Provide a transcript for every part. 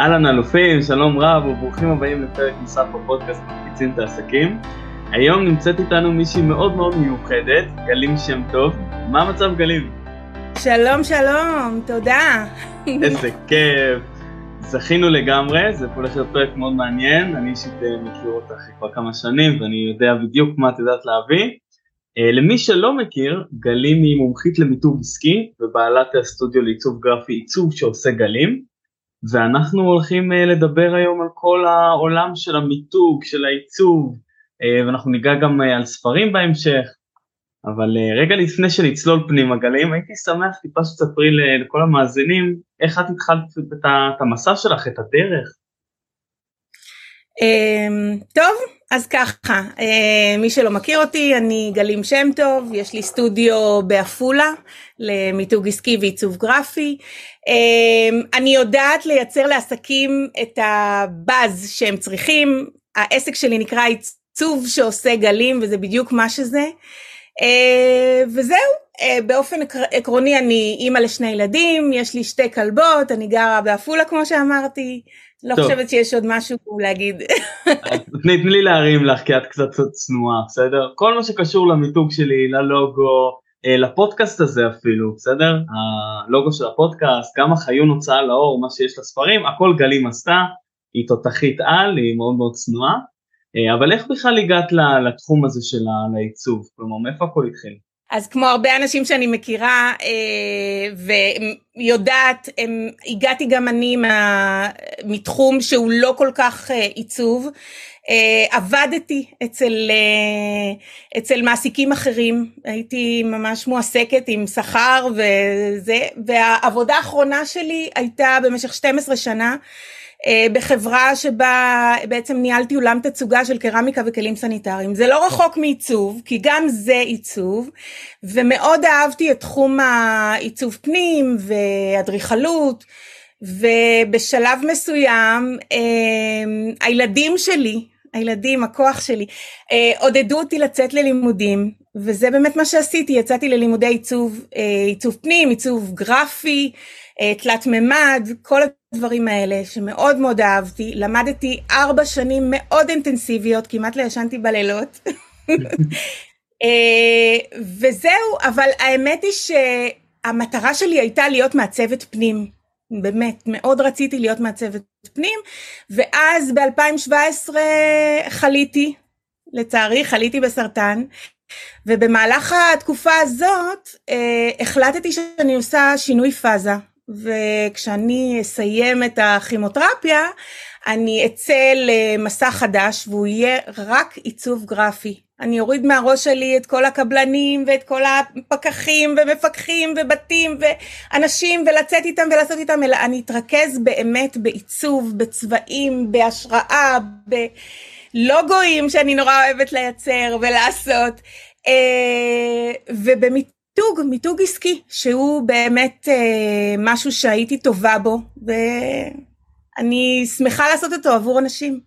אהלן אלופים, שלום רב וברוכים הבאים לפרק נוסף בפודקאסט מפיצים את העסקים. היום נמצאת איתנו מישהי מאוד מאוד מיוחדת, גלים שם טוב. מה המצב גלים? שלום שלום, תודה. איזה כיף. זכינו לגמרי, זה הולך להיות פרק מאוד מעניין, אני אישית אה, מכיר אותך כבר כמה שנים ואני יודע בדיוק מה את יודעת להביא. אה, למי שלא מכיר, גלים היא מומחית למיתוג עסקי ובעלת הסטודיו לעיצוב גרפי עיצוב שעושה גלים. ואנחנו הולכים uh, לדבר היום על כל העולם של המיתוג, של העיצוב, uh, ואנחנו ניגע גם uh, על ספרים בהמשך, אבל רגע לפני שנצלול פנימה גלים, הייתי שמח טיפה שתספרי לכל המאזינים איך את התחלת את המסע שלך, את הדרך. Um, טוב, אז ככה, מי שלא מכיר אותי, אני גלים שם טוב, יש לי סטודיו בעפולה למיתוג עסקי ועיצוב גרפי. Um, אני יודעת לייצר לעסקים את הבאז שהם צריכים, העסק שלי נקרא עיצוב שעושה גלים וזה בדיוק מה שזה. Uh, וזהו, uh, באופן עקרוני אני אימא לשני ילדים, יש לי שתי כלבות, אני גרה בעפולה כמו שאמרתי. לא טוב. חושבת שיש עוד משהו להגיד. תני לי להרים לך כי את קצת צנועה, בסדר? כל מה שקשור למיתוג שלי, ללוגו, אה, לפודקאסט הזה אפילו, בסדר? הלוגו של הפודקאסט, גם החיון הוצאה לאור, מה שיש לספרים, הכל גלים עשתה, היא תותחית על, היא מאוד מאוד צנועה, אה, אבל איך בכלל הגעת לתחום הזה של העיצוב? כלומר, מאיפה הכל התחיל? אז כמו הרבה אנשים שאני מכירה אה, ויודעת, הם, הגעתי גם אני מה, מתחום שהוא לא כל כך אה, עיצוב. אה, עבדתי אצל, אצל מעסיקים אחרים, הייתי ממש מועסקת עם שכר וזה, והעבודה האחרונה שלי הייתה במשך 12 שנה. אה, בחברה שבה בעצם ניהלתי אולם תצוגה של קרמיקה וכלים סניטריים. זה לא רחוק מעיצוב, כי גם זה עיצוב, ומאוד אהבתי את תחום העיצוב פנים ואדריכלות, ובשלב מסוים אה, הילדים שלי, הילדים, הכוח שלי, אה, עודדו אותי לצאת ללימודים, וזה באמת מה שעשיתי, יצאתי ללימודי עיצוב, עיצוב פנים, עיצוב גרפי, תלת מימד, כל הדברים האלה שמאוד מאוד אהבתי, למדתי ארבע שנים מאוד אינטנסיביות, כמעט לא ישנתי בלילות. אה, וזהו, אבל האמת היא שהמטרה שלי הייתה להיות מעצבת פנים. באמת, מאוד רציתי להיות מעצבת פנים, ואז ב-2017 חליתי, לצערי חליתי בסרטן, ובמהלך התקופה הזאת אה, החלטתי שאני עושה שינוי פאזה. וכשאני אסיים את הכימותרפיה, אני אצא למסע חדש והוא יהיה רק עיצוב גרפי. אני אוריד מהראש שלי את כל הקבלנים ואת כל הפקחים ומפקחים ובתים ואנשים ולצאת איתם ולעשות איתם, אלא אני אתרכז באמת בעיצוב, בצבעים, בהשראה, בלוגויים שאני נורא אוהבת לייצר ולעשות. אה, ובמת... מיתוג, מיתוג עסקי, שהוא באמת אה, משהו שהייתי טובה בו, ואני שמחה לעשות אותו עבור אנשים.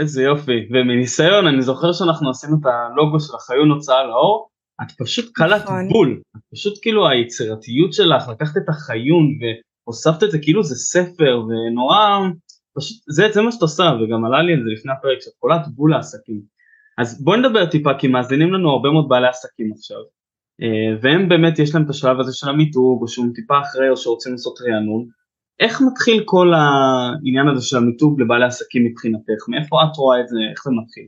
איזה יופי, ומניסיון, אני זוכר שאנחנו עשינו את הלוגו של החיון הוצאה לאור, את פשוט קלט נכון. בול, את פשוט כאילו היצירתיות שלך, לקחת את החיון והוספת את זה כאילו זה ספר, ונורא, פשוט, זה, זה מה שאת עושה, וגם עלה לי את זה לפני הפרק, שאת קולט בול לעסקים. אז בואי נדבר טיפה, כי מאזינים לנו הרבה מאוד בעלי עסקים עכשיו. אה, והם באמת יש להם את השלב הזה של המיתוג או שהם טיפה אחרי או שרוצים לעשות רענון. איך מתחיל כל העניין הזה של המיתוג לבעלי עסקים מבחינתך? מאיפה את רואה את זה? איך זה מתחיל?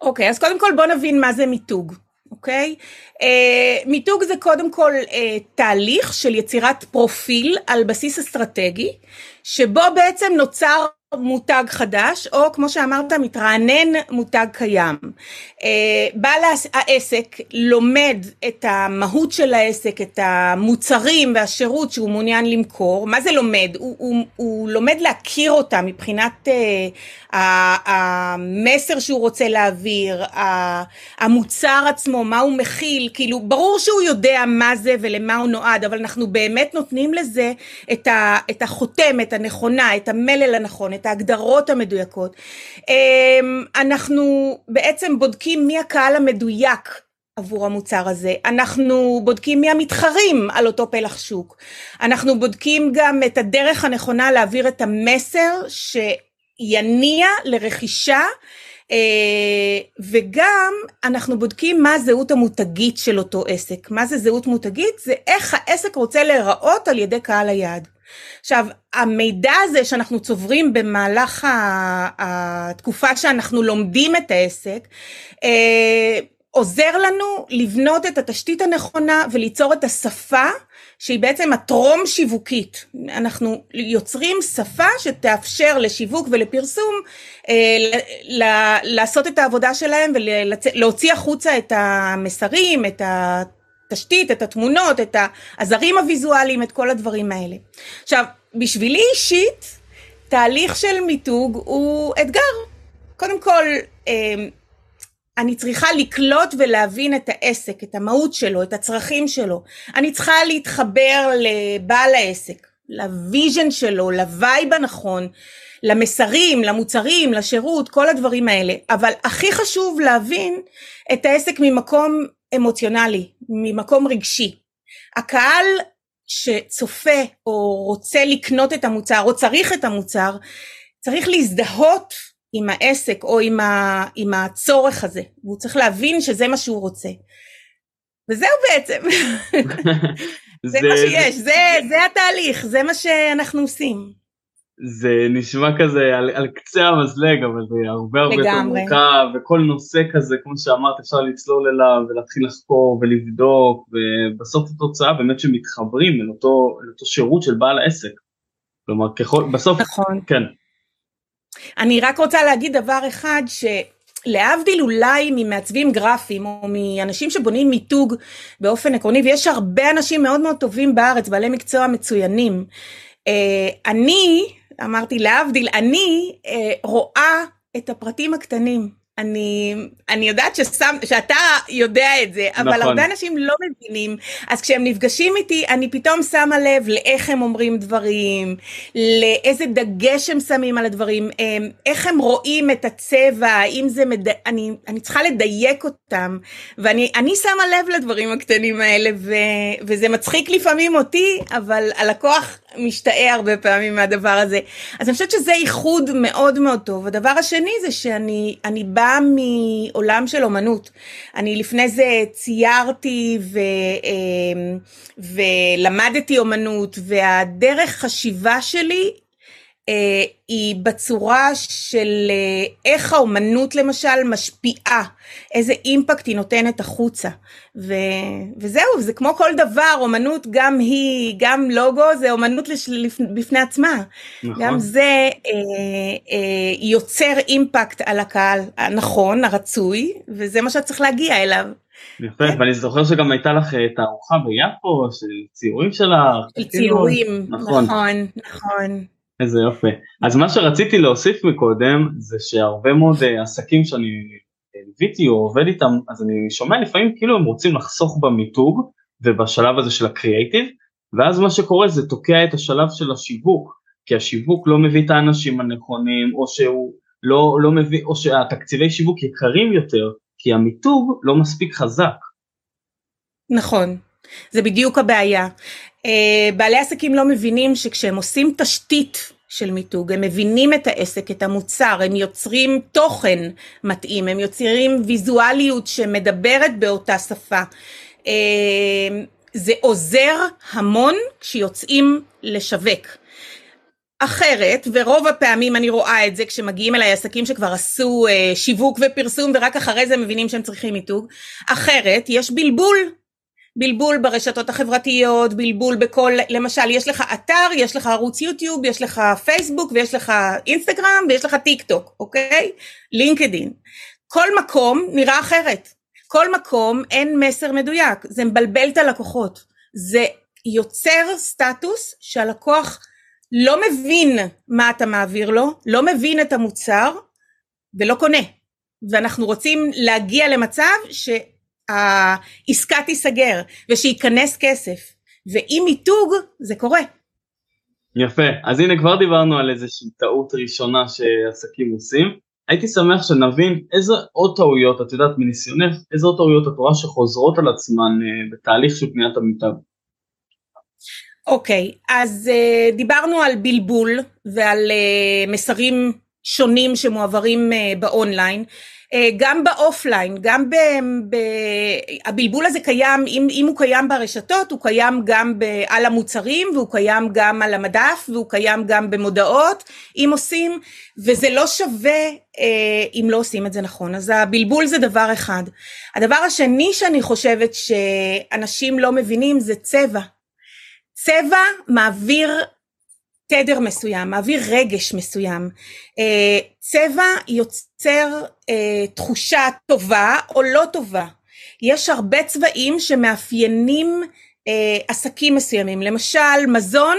אוקיי, okay, אז קודם כל בוא נבין מה זה מיתוג. אוקיי? Okay? Uh, מיתוג זה קודם כל uh, תהליך של יצירת פרופיל על בסיס אסטרטגי, שבו בעצם נוצר מותג חדש, או כמו שאמרת, מתרענן מותג קיים. אה, בעל העסק לומד את המהות של העסק, את המוצרים והשירות שהוא מעוניין למכור. מה זה לומד? הוא, הוא, הוא לומד להכיר אותם מבחינת uh, המסר שהוא רוצה להעביר, המוצר עצמו, מה הוא מכיל, כאילו ברור שהוא יודע מה זה ולמה הוא נועד, אבל אנחנו באמת נותנים לזה את, ה, את החותמת הנכונה, את המלל הנכון, את ההגדרות המדויקות. אמ, אנחנו בעצם בודקים מי הקהל המדויק עבור המוצר הזה, אנחנו בודקים מי המתחרים על אותו פלח שוק, אנחנו בודקים גם את הדרך הנכונה להעביר את המסר שיניע לרכישה אה, וגם אנחנו בודקים מה הזהות המותגית של אותו עסק. מה זה זהות מותגית? זה איך העסק רוצה להיראות על ידי קהל היעד. עכשיו, המידע הזה שאנחנו צוברים במהלך התקופה שאנחנו לומדים את העסק, אה, עוזר לנו לבנות את התשתית הנכונה וליצור את השפה שהיא בעצם הטרום שיווקית. אנחנו יוצרים שפה שתאפשר לשיווק ולפרסום אה, ל- לעשות את העבודה שלהם ולהוציא החוצה את המסרים, את התשתית, את התמונות, את העזרים הוויזואליים, את כל הדברים האלה. עכשיו, בשבילי אישית, תהליך של מיתוג הוא אתגר. קודם כל, אה, אני צריכה לקלוט ולהבין את העסק, את המהות שלו, את הצרכים שלו. אני צריכה להתחבר לבעל העסק, ל vision שלו, ל vibe הנכון, למסרים, למוצרים, לשירות, כל הדברים האלה. אבל הכי חשוב להבין את העסק ממקום אמוציונלי, ממקום רגשי. הקהל שצופה או רוצה לקנות את המוצר או צריך את המוצר, צריך להזדהות עם העסק או עם, ה, עם הצורך הזה, והוא צריך להבין שזה מה שהוא רוצה. וזהו בעצם, זה, זה מה שיש, זה, זה התהליך, זה מה שאנחנו עושים. זה נשמע כזה על, על קצה המזלג, אבל זה הרבה הרבה יותר מורכב, וכל נושא כזה, כמו שאמרת, אפשר לצלול אליו ולהתחיל לחקור ולבדוק, ובסוף התוצאה באמת שמתחברים אל אותו, אל אותו שירות של בעל העסק. כלומר, ככל, בסוף, נכון. כן. אני רק רוצה להגיד דבר אחד, שלהבדיל אולי ממעצבים גרפיים או מאנשים שבונים מיתוג באופן עקרוני, ויש הרבה אנשים מאוד מאוד טובים בארץ, בעלי מקצוע מצוינים, אה, אני, אמרתי להבדיל, אני אה, רואה את הפרטים הקטנים. אני, אני יודעת ששם, שאתה יודע את זה, אבל נכון. הרבה אנשים לא מבינים, אז כשהם נפגשים איתי, אני פתאום שמה לב לאיך הם אומרים דברים, לאיזה דגש הם שמים על הדברים, איך הם רואים את הצבע, האם זה, מד... אני, אני צריכה לדייק אותם, ואני שמה לב לדברים הקטנים האלה, ו, וזה מצחיק לפעמים אותי, אבל הלקוח משתאה הרבה פעמים מהדבר הזה. אז אני חושבת שזה איחוד מאוד מאוד טוב. הדבר השני זה שאני באה מעולם של אומנות. אני לפני זה ציירתי ו, אמ, ולמדתי אומנות, והדרך חשיבה שלי אה, היא בצורה של אה, איך האומנות למשל משפיעה, איזה אימפקט היא נותנת החוצה. ו, וזהו, זה כמו כל דבר, אומנות גם היא, גם לוגו זה אומנות לשל, בפני עצמה. נכון. גם זה אה, אה, יוצר אימפקט על הקהל הנכון, הרצוי, וזה מה שאת צריך להגיע אליו. יפה, כן. ואני זוכר שגם הייתה לך תערוכה ביפו של ציורים שלך. של ציורים, נכון, נכון. נכון. איזה יופי. אז מה שרציתי להוסיף מקודם זה שהרבה מאוד אה, עסקים שאני ליוויתי או עובד איתם, אז אני שומע לפעמים כאילו הם רוצים לחסוך במיתוג ובשלב הזה של הקריאייטיב, ואז מה שקורה זה תוקע את השלב של השיווק, כי השיווק לא מביא את האנשים הנכונים, או שהוא לא, לא מביא, או שהתקציבי שיווק יקרים יותר, כי המיתוג לא מספיק חזק. נכון, זה בדיוק הבעיה. אה, בעלי עסקים לא מבינים שכשהם עושים תשתית של מיתוג, הם מבינים את העסק, את המוצר, הם יוצרים תוכן מתאים, הם יוצרים ויזואליות שמדברת באותה שפה. אה, זה עוזר המון כשיוצאים לשווק. אחרת, ורוב הפעמים אני רואה את זה כשמגיעים אליי עסקים שכבר עשו אה, שיווק ופרסום ורק אחרי זה מבינים שהם צריכים מיתוג, אחרת יש בלבול בלבול ברשתות החברתיות, בלבול בכל, למשל יש לך אתר, יש לך ערוץ יוטיוב, יש לך פייסבוק ויש לך אינסטגרם ויש לך טיק טוק, אוקיי? לינקדין. כל מקום נראה אחרת. כל מקום אין מסר מדויק, זה מבלבל את הלקוחות. זה יוצר סטטוס שהלקוח לא מבין מה אתה מעביר לו, לא מבין את המוצר ולא קונה. ואנחנו רוצים להגיע למצב ש... העסקה תיסגר ושייכנס כסף. ועם מיתוג זה קורה. יפה, אז הנה כבר דיברנו על איזושהי טעות ראשונה שעסקים עושים, הייתי שמח שנבין איזה עוד טעויות, את יודעת מניסיונך, איזה עוד טעויות את רואה שחוזרות על עצמן uh, בתהליך של פניית המותג. אוקיי, okay, אז uh, דיברנו על בלבול ועל uh, מסרים שונים שמועברים uh, באונליין. אה, גם באופליין, גם ב... ב... הבלבול הזה קיים, אם, אם הוא קיים ברשתות, הוא קיים גם ב... על המוצרים, והוא קיים גם על המדף, והוא קיים גם במודעות, אם עושים, וזה לא שווה אה, אם לא עושים את זה נכון. אז הבלבול זה דבר אחד. הדבר השני שאני חושבת שאנשים לא מבינים זה צבע. צבע מעביר תדר מסוים, מעביר רגש מסוים. אה, צבע יוצר אה, תחושה טובה או לא טובה. יש הרבה צבעים שמאפיינים אה, עסקים מסוימים, למשל מזון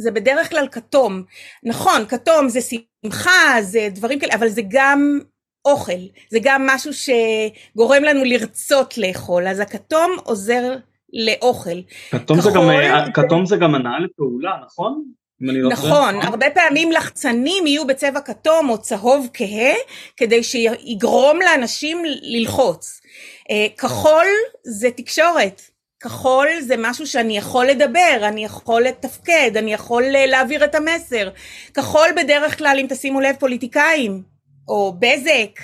זה בדרך כלל כתום, נכון כתום זה שמחה זה דברים כאלה אבל זה גם אוכל, זה גם משהו שגורם לנו לרצות לאכול אז הכתום עוזר לאוכל. כתום, כחול, זה, גם, כתום זה גם הנעה לפעולה נכון? לא נכון, לא הרבה פעמים לחצנים יהיו בצבע כתום או צהוב כהה, כדי שיגרום לאנשים ללחוץ. אה, כחול זה תקשורת, כחול זה משהו שאני יכול לדבר, אני יכול לתפקד, אני יכול אה, להעביר את המסר. כחול בדרך כלל, אם תשימו לב, פוליטיקאים, או בזק,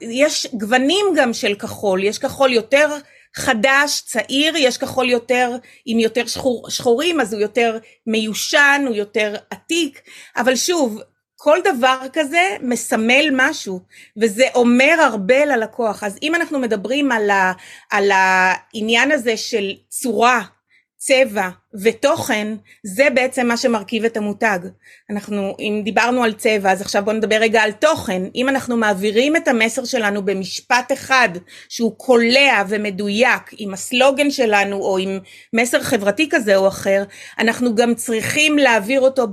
יש גוונים גם של כחול, יש כחול יותר חדש, צעיר, יש כחול יותר עם יותר שחור, שחורים אז הוא יותר מיושן, הוא יותר עתיק, אבל שוב, כל דבר כזה מסמל משהו וזה אומר הרבה ללקוח. אז אם אנחנו מדברים על, ה, על העניין הזה של צורה צבע ותוכן זה בעצם מה שמרכיב את המותג. אנחנו אם דיברנו על צבע אז עכשיו בואו נדבר רגע על תוכן. אם אנחנו מעבירים את המסר שלנו במשפט אחד שהוא קולע ומדויק עם הסלוגן שלנו או עם מסר חברתי כזה או אחר אנחנו גם צריכים להעביר אותו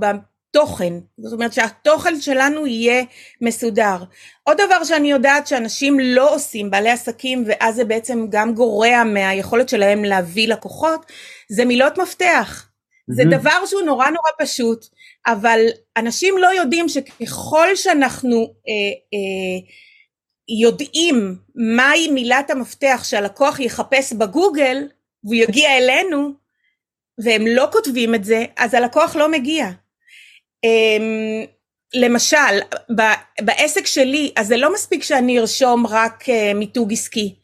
תוכן, זאת אומרת שהתוכן שלנו יהיה מסודר. עוד דבר שאני יודעת שאנשים לא עושים, בעלי עסקים, ואז זה בעצם גם גורע מהיכולת שלהם להביא לקוחות, זה מילות מפתח. Mm-hmm. זה דבר שהוא נורא נורא פשוט, אבל אנשים לא יודעים שככל שאנחנו אה, אה, יודעים מהי מילת המפתח שהלקוח יחפש בגוגל, והוא יגיע אלינו, והם לא כותבים את זה, אז הלקוח לא מגיע. אמ, למשל, בעסק שלי, אז זה לא מספיק שאני ארשום רק אה, מיתוג עסקי.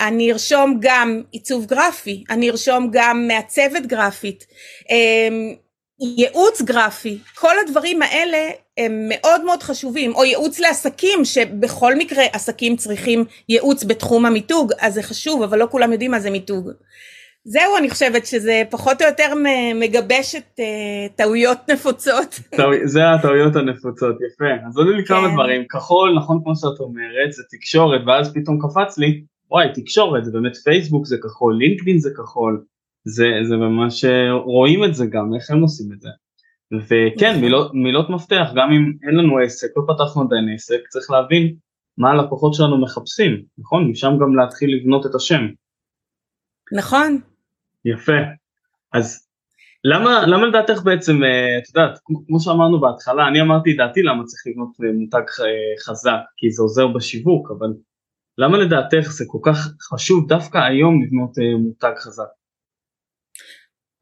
אני ארשום גם עיצוב גרפי, אני ארשום גם מעצבת גרפית, אמ, ייעוץ גרפי, כל הדברים האלה הם מאוד מאוד חשובים, או ייעוץ לעסקים, שבכל מקרה עסקים צריכים ייעוץ בתחום המיתוג, אז זה חשוב, אבל לא כולם יודעים מה זה מיתוג. זהו, אני חושבת שזה פחות או יותר מגבש את uh, טעויות נפוצות. זה הטעויות הנפוצות, יפה. אז עולים לי כמה כן. דברים. כחול, נכון כמו שאת אומרת, זה תקשורת, ואז פתאום קפץ לי, וואי, תקשורת, זה באמת פייסבוק זה כחול, לינקדאין זה כחול, זה, זה ממש, אה, רואים את זה גם, איך הם עושים את זה. וכן, נכון. מילות, מילות מפתח, גם אם אין לנו עסק, לא פתחנו עדיין עסק, צריך להבין מה הלקוחות שלנו מחפשים, נכון? משם גם להתחיל לבנות את השם. נכון, יפה. אז למה, למה לדעתך בעצם, אה, את יודעת, כמו שאמרנו בהתחלה, אני אמרתי דעתי למה צריך לבנות אה, מותג חזק, כי זה עוזר בשיווק, אבל למה לדעתך זה כל כך חשוב דווקא היום לבנות מותג חזק?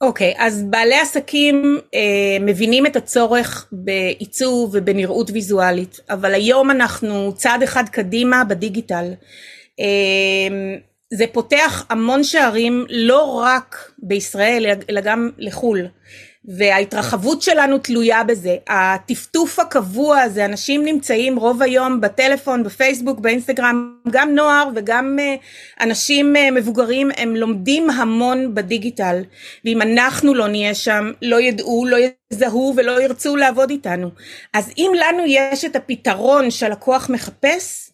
אוקיי, okay, אז בעלי עסקים אה, מבינים את הצורך בעיצוב ובנראות ויזואלית, אבל היום אנחנו צעד אחד קדימה בדיגיטל. אה, זה פותח המון שערים לא רק בישראל אלא גם לחו"ל וההתרחבות שלנו תלויה בזה. הטפטוף הקבוע הזה, אנשים נמצאים רוב היום בטלפון, בפייסבוק, באינסטגרם, גם נוער וגם uh, אנשים uh, מבוגרים, הם לומדים המון בדיגיטל. ואם אנחנו לא נהיה שם, לא ידעו, לא יזהו ולא ירצו לעבוד איתנו. אז אם לנו יש את הפתרון שהלקוח מחפש,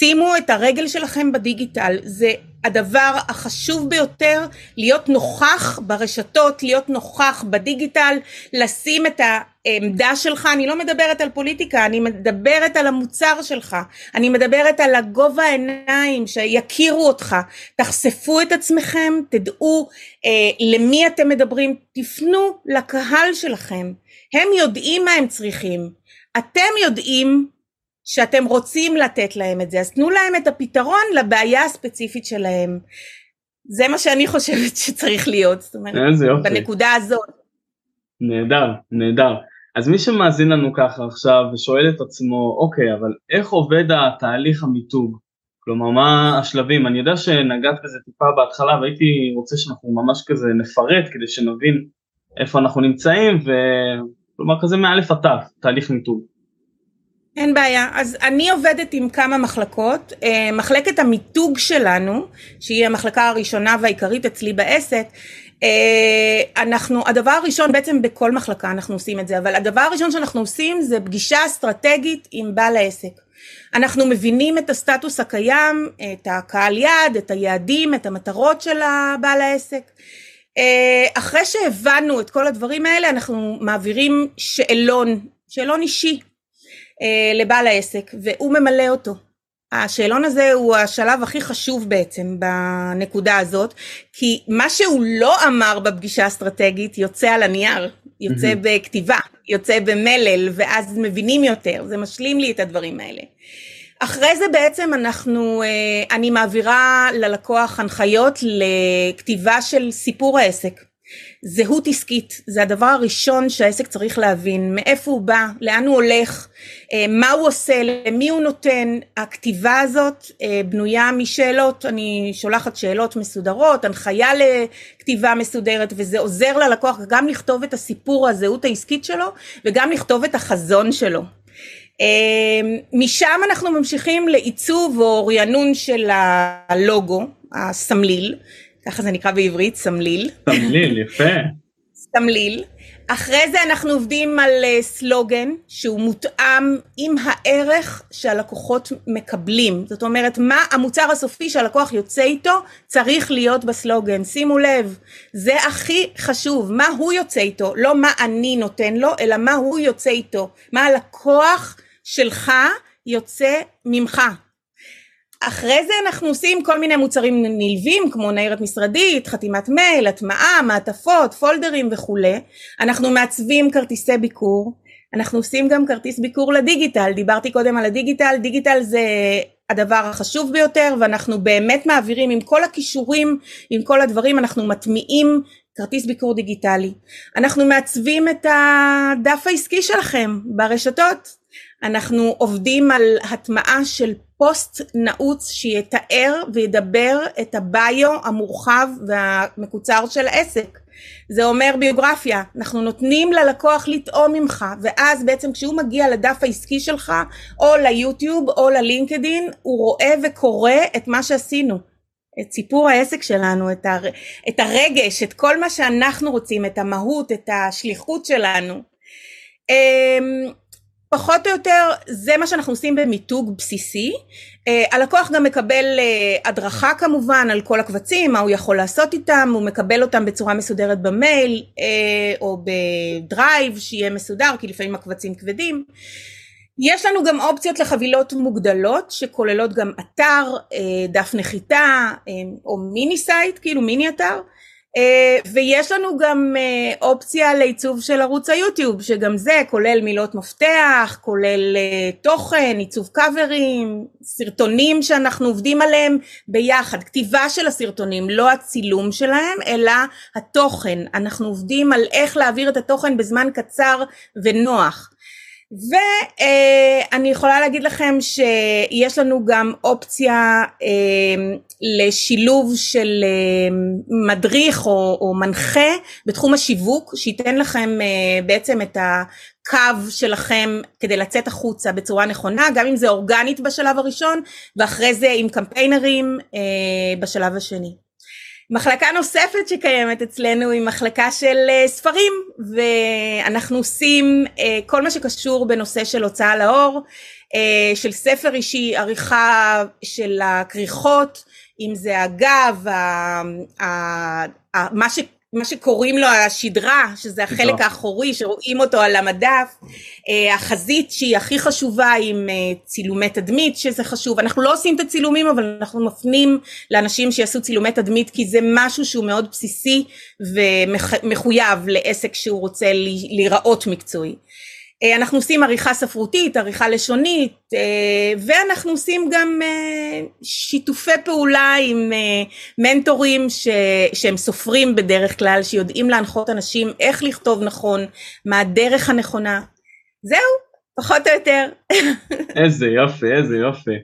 שימו את הרגל שלכם בדיגיטל, זה הדבר החשוב ביותר, להיות נוכח ברשתות, להיות נוכח בדיגיטל, לשים את העמדה שלך, אני לא מדברת על פוליטיקה, אני מדברת על המוצר שלך, אני מדברת על הגובה העיניים, שיכירו אותך, תחשפו את עצמכם, תדעו אה, למי אתם מדברים, תפנו לקהל שלכם, הם יודעים מה הם צריכים, אתם יודעים שאתם רוצים לתת להם את זה, אז תנו להם את הפתרון לבעיה הספציפית שלהם. זה מה שאני חושבת שצריך להיות, זאת אומרת, בנקודה הזאת. נהדר, נהדר. אז מי שמאזין לנו ככה עכשיו ושואל את עצמו, אוקיי, אבל איך עובד התהליך המיתוג? כלומר, מה השלבים? אני יודע שנגעת בזה טיפה בהתחלה והייתי רוצה שאנחנו ממש כזה נפרט כדי שנבין איפה אנחנו נמצאים, וכלומר כזה מאלף עד תו, תהליך מיתוג. אין בעיה. אז אני עובדת עם כמה מחלקות. אה, מחלקת המיתוג שלנו, שהיא המחלקה הראשונה והעיקרית אצלי בעסק, אה, אנחנו, הדבר הראשון בעצם בכל מחלקה אנחנו עושים את זה, אבל הדבר הראשון שאנחנו עושים זה פגישה אסטרטגית עם בעל העסק. אנחנו מבינים את הסטטוס הקיים, את הקהל יעד, את היעדים, את המטרות של בעל העסק. אה, אחרי שהבנו את כל הדברים האלה אנחנו מעבירים שאלון, שאלון אישי אה, לבעל העסק והוא ממלא אותו. השאלון הזה הוא השלב הכי חשוב בעצם בנקודה הזאת כי מה שהוא לא אמר בפגישה האסטרטגית יוצא על הנייר, יוצא mm-hmm. בכתיבה, יוצא במלל ואז מבינים יותר, זה משלים לי את הדברים האלה. אחרי זה בעצם אנחנו, אה, אני מעבירה ללקוח הנחיות לכתיבה של סיפור העסק. זהות עסקית. זה הדבר הראשון שהעסק צריך להבין. מאיפה הוא בא? לאן הוא הולך? אה, מה הוא עושה? למי הוא נותן? הכתיבה הזאת אה, בנויה משאלות. אני שולחת שאלות מסודרות הנחיה לכתיבה מסודרת וזה עוזר ללקוח גם לכתוב את הסיפור הזהות העסקית שלו וגם לכתוב את החזון שלו. אה, משם אנחנו ממשיכים לעיצוב או רענון של הלוגו הסמליל ככה זה נקרא בעברית, סמליל. סמליל, יפה. סמליל. אחרי זה אנחנו עובדים על אה, סלוגן שהוא מותאם עם הערך שהלקוחות מקבלים. זאת אומרת, מה המוצר הסופי שהלקוח יוצא איתו צריך להיות בסלוגן. שימו לב, זה הכי חשוב, מה הוא יוצא איתו, לא מה אני נותן לו, אלא מה הוא יוצא איתו. מה הלקוח שלך יוצא ממך. אחרי זה אנחנו עושים כל מיני מוצרים נלווים כמו ניירת משרדית, חתימת מייל, הטמעה, מעטפות, פולדרים וכולי. אנחנו מעצבים כרטיסי ביקור, אנחנו עושים גם כרטיס ביקור לדיגיטל, דיברתי קודם על הדיגיטל, דיגיטל זה הדבר החשוב ביותר ואנחנו באמת מעבירים עם כל הכישורים, עם כל הדברים, אנחנו מטמיעים כרטיס ביקור דיגיטלי. אנחנו מעצבים את הדף העסקי שלכם ברשתות, אנחנו עובדים על הטמעה של פוסט נעוץ שיתאר וידבר את הביו המורחב והמקוצר של העסק. זה אומר ביוגרפיה, אנחנו נותנים ללקוח לטעום ממך ואז בעצם כשהוא מגיע לדף העסקי שלך או ליוטיוב או ללינקדין הוא רואה וקורא את מה שעשינו, את סיפור העסק שלנו, את, הר... את הרגש, את כל מה שאנחנו רוצים, את המהות, את השליחות שלנו. פחות או יותר זה מה שאנחנו עושים במיתוג בסיסי. Uh, הלקוח גם מקבל uh, הדרכה כמובן על כל הקבצים, מה הוא יכול לעשות איתם, הוא מקבל אותם בצורה מסודרת במייל uh, או בדרייב שיהיה מסודר, כי לפעמים הקבצים כבדים. יש לנו גם אופציות לחבילות מוגדלות שכוללות גם אתר, דף נחיתה או mini site, כאילו מיני אתר. אה, ויש לנו גם אה, אופציה לעיצוב של ערוץ היוטיוב שגם זה כולל מילות מפתח, כולל אה, תוכן, עיצוב קאברים, סרטונים שאנחנו עובדים עליהם ביחד, כתיבה של הסרטונים, לא הצילום שלהם אלא התוכן, אנחנו עובדים על איך להעביר את התוכן בזמן קצר ונוח. ואני יכולה להגיד לכם שיש לנו גם אופציה אה, לשילוב של אה, מדריך או, או מנחה בתחום השיווק שייתן לכם אה, בעצם את הקו שלכם כדי לצאת החוצה בצורה נכונה גם אם זה אורגנית בשלב הראשון ואחרי זה עם קמפיינרים בשלב השני. מחלקה נוספת שקיימת אצלנו היא מחלקה של ספרים ואנחנו עושים כל מה שקשור בנושא של הוצאה לאור, של ספר אישי, עריכה של הכריכות, אם זה הגב, מה ש... מה שקוראים לו השדרה, שזה החלק האחורי שרואים אותו על המדף, אה, החזית שהיא הכי חשובה עם אה, צילומי תדמית שזה חשוב, אנחנו לא עושים את הצילומים אבל אנחנו מפנים לאנשים שיעשו צילומי תדמית כי זה משהו שהוא מאוד בסיסי ומחויב לעסק שהוא רוצה להיראות מקצועי. אה, אנחנו עושים עריכה ספרותית, עריכה לשונית, אה, ואנחנו עושים גם אה, שיתופי פעולה עם מנטורים ש... שהם סופרים בדרך כלל, שיודעים להנחות אנשים איך לכתוב נכון, מה הדרך הנכונה. זהו, פחות או יותר. איזה יופי, איזה יופי.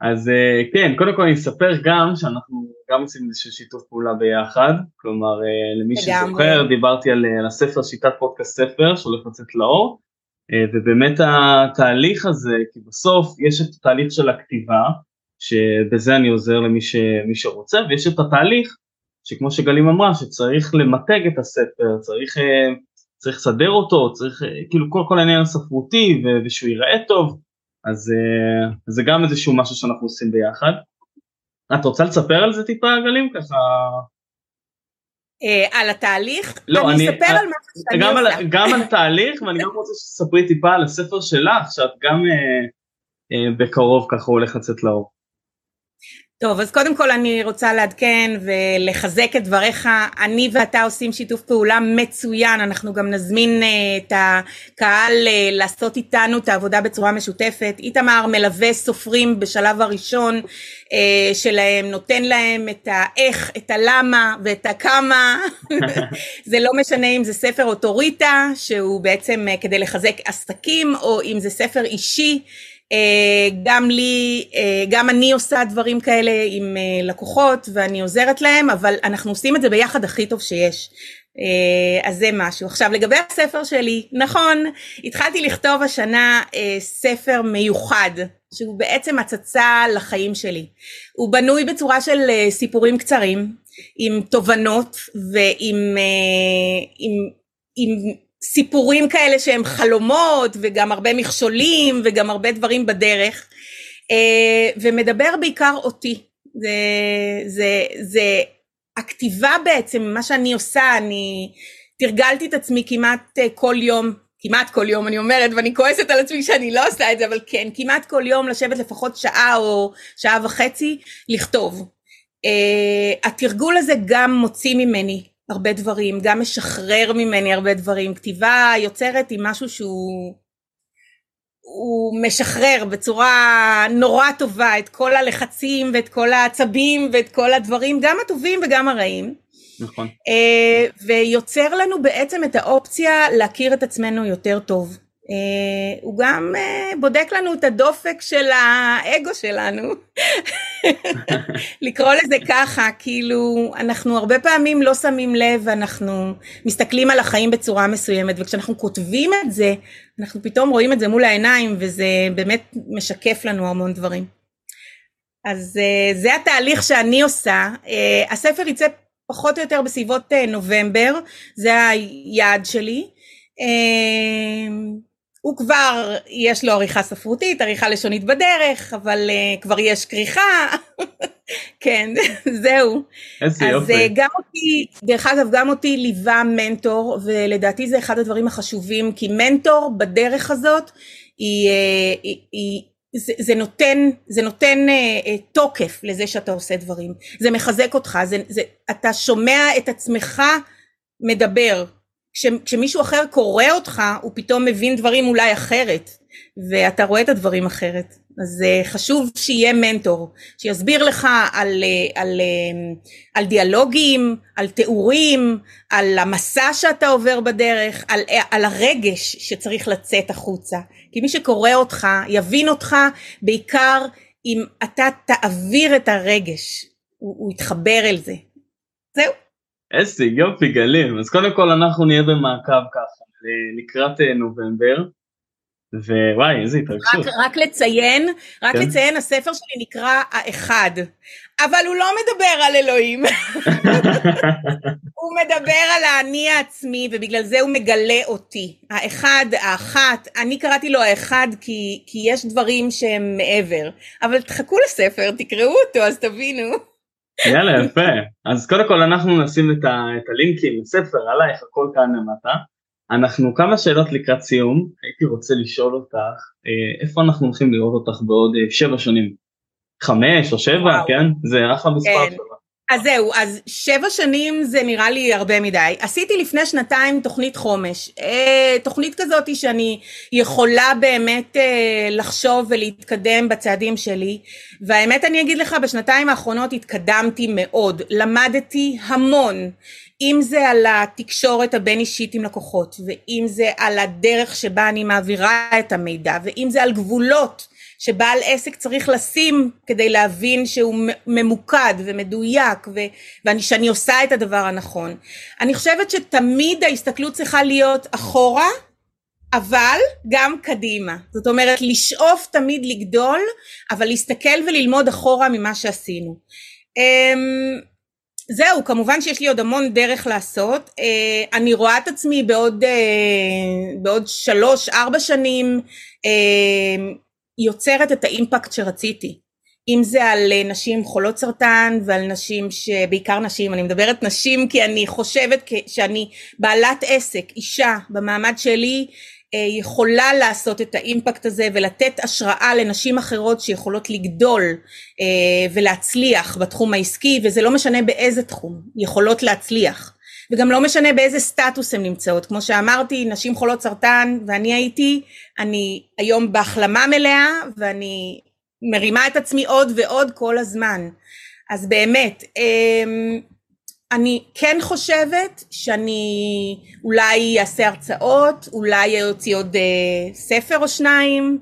אז כן, קודם כל אני אספר גם שאנחנו גם עושים איזשהו שיתוף פעולה ביחד, כלומר למי שזוכר, דיברתי על, על הספר שיטת פודקאסט ספר שהולך לצאת לאור. אה, ובאמת התהליך הזה, כי בסוף יש את התהליך של הכתיבה, שבזה אני עוזר למי ש, שרוצה, ויש את התהליך שכמו שגלים אמרה, שצריך למתג את הספר, צריך, אה, צריך לסדר אותו, צריך אה, כאילו כל, כל העניין הספרותי ושהוא ייראה טוב, אז זה גם איזשהו משהו שאנחנו עושים ביחד. את רוצה לספר על זה טיפה גלים ככה על התהליך? לא, אני, אספר על מה שאני עושה. גם על התהליך, ואני גם רוצה שתספרי טיפה על הספר שלך, שאת גם אה, אה, בקרוב ככה הולך לצאת לאור. טוב, אז קודם כל אני רוצה לעדכן ולחזק את דבריך. אני ואתה עושים שיתוף פעולה מצוין, אנחנו גם נזמין uh, את הקהל uh, לעשות איתנו את העבודה בצורה משותפת. איתמר מלווה סופרים בשלב הראשון uh, שלהם, נותן להם את האיך, את הלמה ואת הכמה. זה לא משנה אם זה ספר אוטוריטה, שהוא בעצם כדי לחזק עסקים, או אם זה ספר אישי. אה, גם לי, אה, גם אני עושה דברים כאלה עם אה, לקוחות ואני עוזרת להם, אבל אנחנו עושים את זה ביחד הכי טוב שיש. אז זה משהו. עכשיו לגבי הספר שלי, נכון, התחלתי לכתוב השנה ספר מיוחד, שהוא בעצם הצצה לחיים שלי. הוא בנוי בצורה של סיפורים קצרים, עם תובנות ועם עם, עם סיפורים כאלה שהם חלומות וגם הרבה מכשולים וגם הרבה דברים בדרך אה, ומדבר בעיקר אותי זה, זה, זה הכתיבה בעצם מה שאני עושה אני תרגלתי את עצמי כמעט אה, כל יום כמעט כל יום אני אומרת ואני כועסת על עצמי שאני לא עושה את זה אבל כן כמעט כל יום לשבת לפחות שעה או שעה וחצי לכתוב. Uh, התרגול הזה גם מוציא ממני הרבה דברים, גם משחרר ממני הרבה דברים. כתיבה יוצרת היא משהו שהוא הוא משחרר בצורה נורא טובה את כל הלחצים ואת כל העצבים ואת כל הדברים, גם הטובים וגם הרעים. נכון. Uh, ויוצר לנו בעצם את האופציה להכיר את עצמנו יותר טוב. Uh, הוא גם uh, בודק לנו את הדופק של האגו שלנו, לקרוא לזה ככה, כאילו אנחנו הרבה פעמים לא שמים לב, אנחנו מסתכלים על החיים בצורה מסוימת, וכשאנחנו כותבים את זה, אנחנו פתאום רואים את זה מול העיניים, וזה באמת משקף לנו המון דברים. אז uh, זה התהליך שאני עושה, uh, הספר יצא פחות או יותר בסביבות uh, נובמבר, זה היעד שלי. Uh, הוא כבר, יש לו עריכה ספרותית, עריכה לשונית בדרך, אבל uh, כבר יש כריכה, כן, זהו. איזה יופי. אז uh, גם אותי, דרך אגב, גם אותי ליווה מנטור, ולדעתי זה אחד הדברים החשובים, כי מנטור בדרך הזאת, היא, uh, היא, היא זה, זה נותן, זה נותן uh, uh, תוקף לזה שאתה עושה דברים, זה מחזק אותך, זה, זה, אתה שומע את עצמך מדבר, כש, כשמישהו אחר קורא אותך הוא פתאום מבין דברים אולי אחרת ואתה רואה את הדברים אחרת אז uh, חשוב שיהיה מנטור שיסביר לך על, uh, על, uh, על דיאלוגים, על תיאורים, על המסע שאתה עובר בדרך, על, על הרגש שצריך לצאת החוצה כי מי שקורא אותך יבין אותך בעיקר אם אתה תעביר את הרגש, הוא, הוא יתחבר אל זה. זהו. איזה יופי גלים, אז קודם כל אנחנו נהיה במעקב ככה לקראת אה, נובמבר, ווואי, איזה התרגשות. רק, רק לציין, רק כן? לציין, הספר שלי נקרא האחד, אבל הוא לא מדבר על אלוהים. הוא מדבר על האני העצמי, ובגלל זה הוא מגלה אותי. האחד, האחת, אני קראתי לו האחד כי, כי יש דברים שהם מעבר. אבל תחכו לספר, תקראו אותו, אז תבינו. יאללה, יפה. אז קודם כל אנחנו נשים את, ה, את הלינקים לספר עלייך, הכל כאן למטה. אנחנו כמה שאלות לקראת סיום, הייתי רוצה לשאול אותך, אה, איפה אנחנו הולכים לראות אותך בעוד אה, שבע שנים? חמש או שבע, וואו. כן? זה אחלה מספר כן. שלך. אז זהו, אז שבע שנים זה נראה לי הרבה מדי. עשיתי לפני שנתיים תוכנית חומש. אה, תוכנית כזאת שאני יכולה באמת אה, לחשוב ולהתקדם בצעדים שלי. והאמת אני אגיד לך, בשנתיים האחרונות התקדמתי מאוד. למדתי המון. אם זה על התקשורת הבין אישית עם לקוחות, ואם זה על הדרך שבה אני מעבירה את המידע, ואם זה על גבולות. שבעל עסק צריך לשים כדי להבין שהוא ממוקד ומדויק ושאני עושה את הדבר הנכון. אני חושבת שתמיד ההסתכלות צריכה להיות אחורה, אבל גם קדימה. זאת אומרת, לשאוף תמיד לגדול, אבל להסתכל וללמוד אחורה ממה שעשינו. אמ, זהו, כמובן שיש לי עוד המון דרך לעשות. אה, אני רואה את עצמי בעוד, אה, בעוד שלוש, ארבע שנים אה, יוצרת את האימפקט שרציתי. אם זה על אה, נשים חולות סרטן ועל נשים שבעיקר נשים אני מדברת נשים כי אני חושבת שאני בעלת עסק אישה במעמד שלי אה, יכולה לעשות את האימפקט הזה ולתת השראה לנשים אחרות שיכולות לגדול אה, ולהצליח בתחום העסקי וזה לא משנה באיזה תחום יכולות להצליח וגם לא משנה באיזה סטטוס הן נמצאות. כמו שאמרתי, נשים חולות סרטן, ואני הייתי, אני היום בהחלמה מלאה, ואני מרימה את עצמי עוד ועוד כל הזמן. אז באמת, אמ, אני כן חושבת שאני אולי אעשה הרצאות, אולי אוציא עוד אה, ספר או שניים,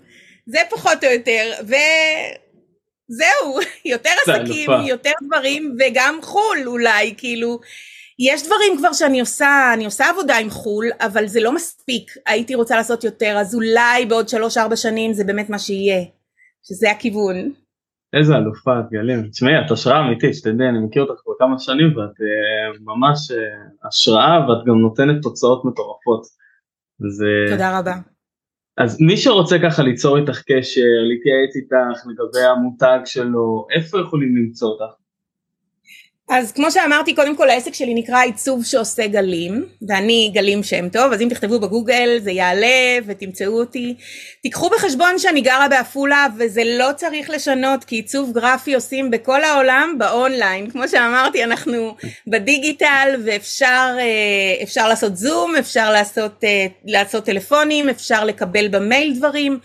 זה פחות או יותר, וזהו, יותר עסקים, יותר דברים, וגם חו"ל אולי, כאילו, יש דברים כבר שאני עושה, אני עושה עבודה עם חו"ל, אבל זה לא מספיק, הייתי רוצה לעשות יותר, אז אולי בעוד שלוש-ארבע שנים זה באמת מה שיהיה, שזה הכיוון. איזה אלופה את גלים, תשמעי את השראה אמיתית, שתדעי אני מכיר אותך כבר כמה שנים ואת uh, ממש uh, השראה ואת גם נותנת תוצאות מטורפות. זה... תודה רבה. אז מי שרוצה ככה ליצור איתך קשר, להתייעץ איתך לגבי המותג שלו, איפה יכולים למצוא אותך? אז כמו שאמרתי, קודם כל העסק שלי נקרא עיצוב שעושה גלים, ואני גלים שם טוב, אז אם תכתבו בגוגל זה יעלה ותמצאו אותי. תיקחו בחשבון שאני גרה בעפולה וזה לא צריך לשנות, כי עיצוב גרפי עושים בכל העולם באונליין. כמו שאמרתי, אנחנו בדיגיטל ואפשר אה, לעשות זום, אפשר לעשות, אה, לעשות טלפונים, אפשר לקבל במייל דברים.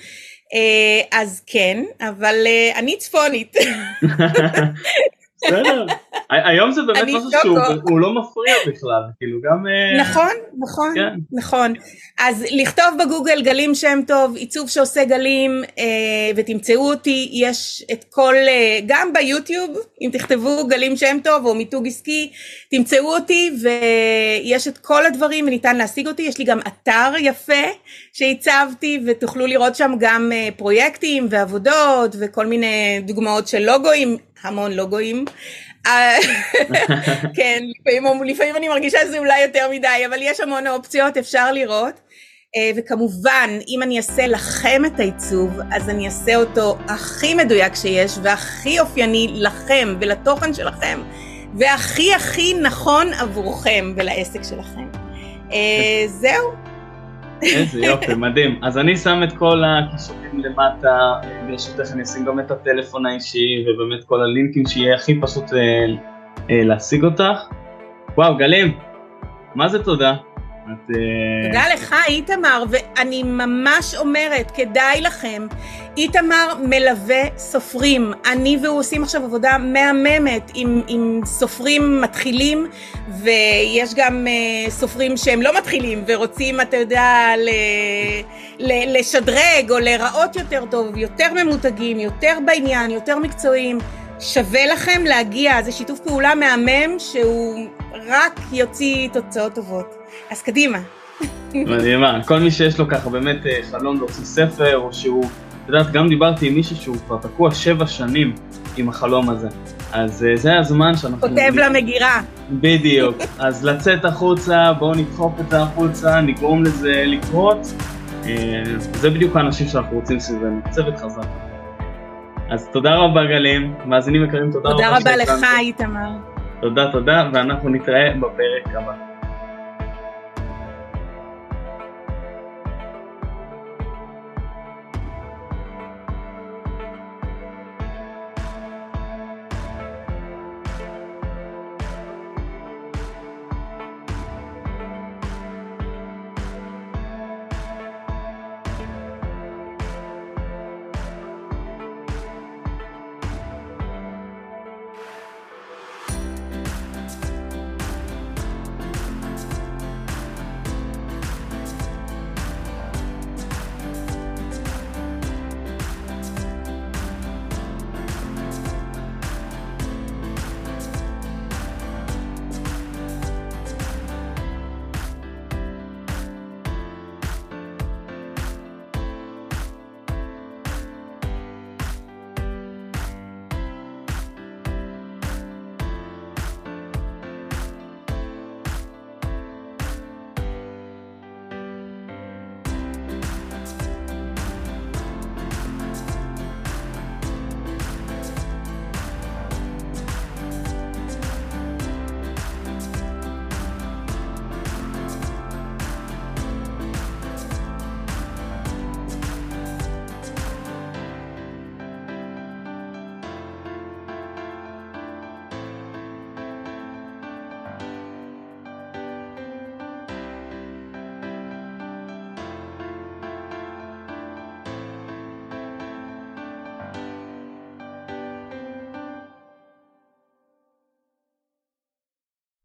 אה, אז כן, אבל אני צפונית. בסדר, היום זה באמת משהו שהוא לא מפריע בכלל, כאילו גם... אה, נכון, נכון, כן. נכון. אז לכתוב בגוגל גלים שם טוב, עיצוב שעושה גלים, אה, ותמצאו אותי, יש את כל, אה, גם ביוטיוב, אם תכתבו גלים שם טוב או מיתוג עסקי, תמצאו אותי, ויש את כל הדברים וניתן להשיג אותי, יש לי גם אתר יפה שהצבתי, ותוכלו לראות שם גם פרויקטים ועבודות וכל מיני דוגמאות של לוגוים, המון לוגוים. אה, כן, לפעמים, לפעמים אני מרגישה שזה אולי יותר מדי, אבל יש המון אופציות, אפשר לראות. אה, וכמובן, אם אני אעשה לכם את העיצוב, אז אני אעשה אותו הכי מדויק שיש, והכי אופייני לכם ולתוכן שלכם, והכי הכי נכון עבורכם ולעסק שלכם. אה, זהו. איזה יופי, מדהים. אז אני שם את כל הכישורים למטה, ברשותך אני אשים גם את הטלפון האישי ובאמת כל הלינקים שיהיה הכי פשוט אה, אה, להשיג אותך. וואו, גלים, מה זה תודה? את... אה, תודה לך איתמר, ואני ממש אומרת, כדאי לכם, איתמר מלווה סופרים, אני והוא עושים עכשיו עבודה מהממת עם, עם סופרים מתחילים, ויש גם uh, סופרים שהם לא מתחילים ורוצים, אתה יודע, ל, ל, לשדרג או להיראות יותר טוב, יותר ממותגים, יותר בעניין, יותר מקצועיים. שווה לכם להגיע, זה שיתוף פעולה מהמם שהוא רק יוציא תוצאות טובות. אז קדימה. מדהימה, כל מי שיש לו ככה באמת אה, חלום להוציא ספר, או שהוא, את יודעת, גם דיברתי עם מישהו שהוא כבר תקוע שבע שנים עם החלום הזה. אז אה, זה הזמן שאנחנו... כותב למגירה. בדיוק. אז לצאת החוצה, בואו נדחוף את זה החוצה, נגרום לזה לקרות. אה, זה בדיוק האנשים שאנחנו רוצים סביבנו, צוות חזק. אז תודה רבה גלים, מאזינים יקרים, תודה, תודה רבה. תודה רבה לך איתמר. תודה, תודה, ואנחנו נתראה בפרק הבא.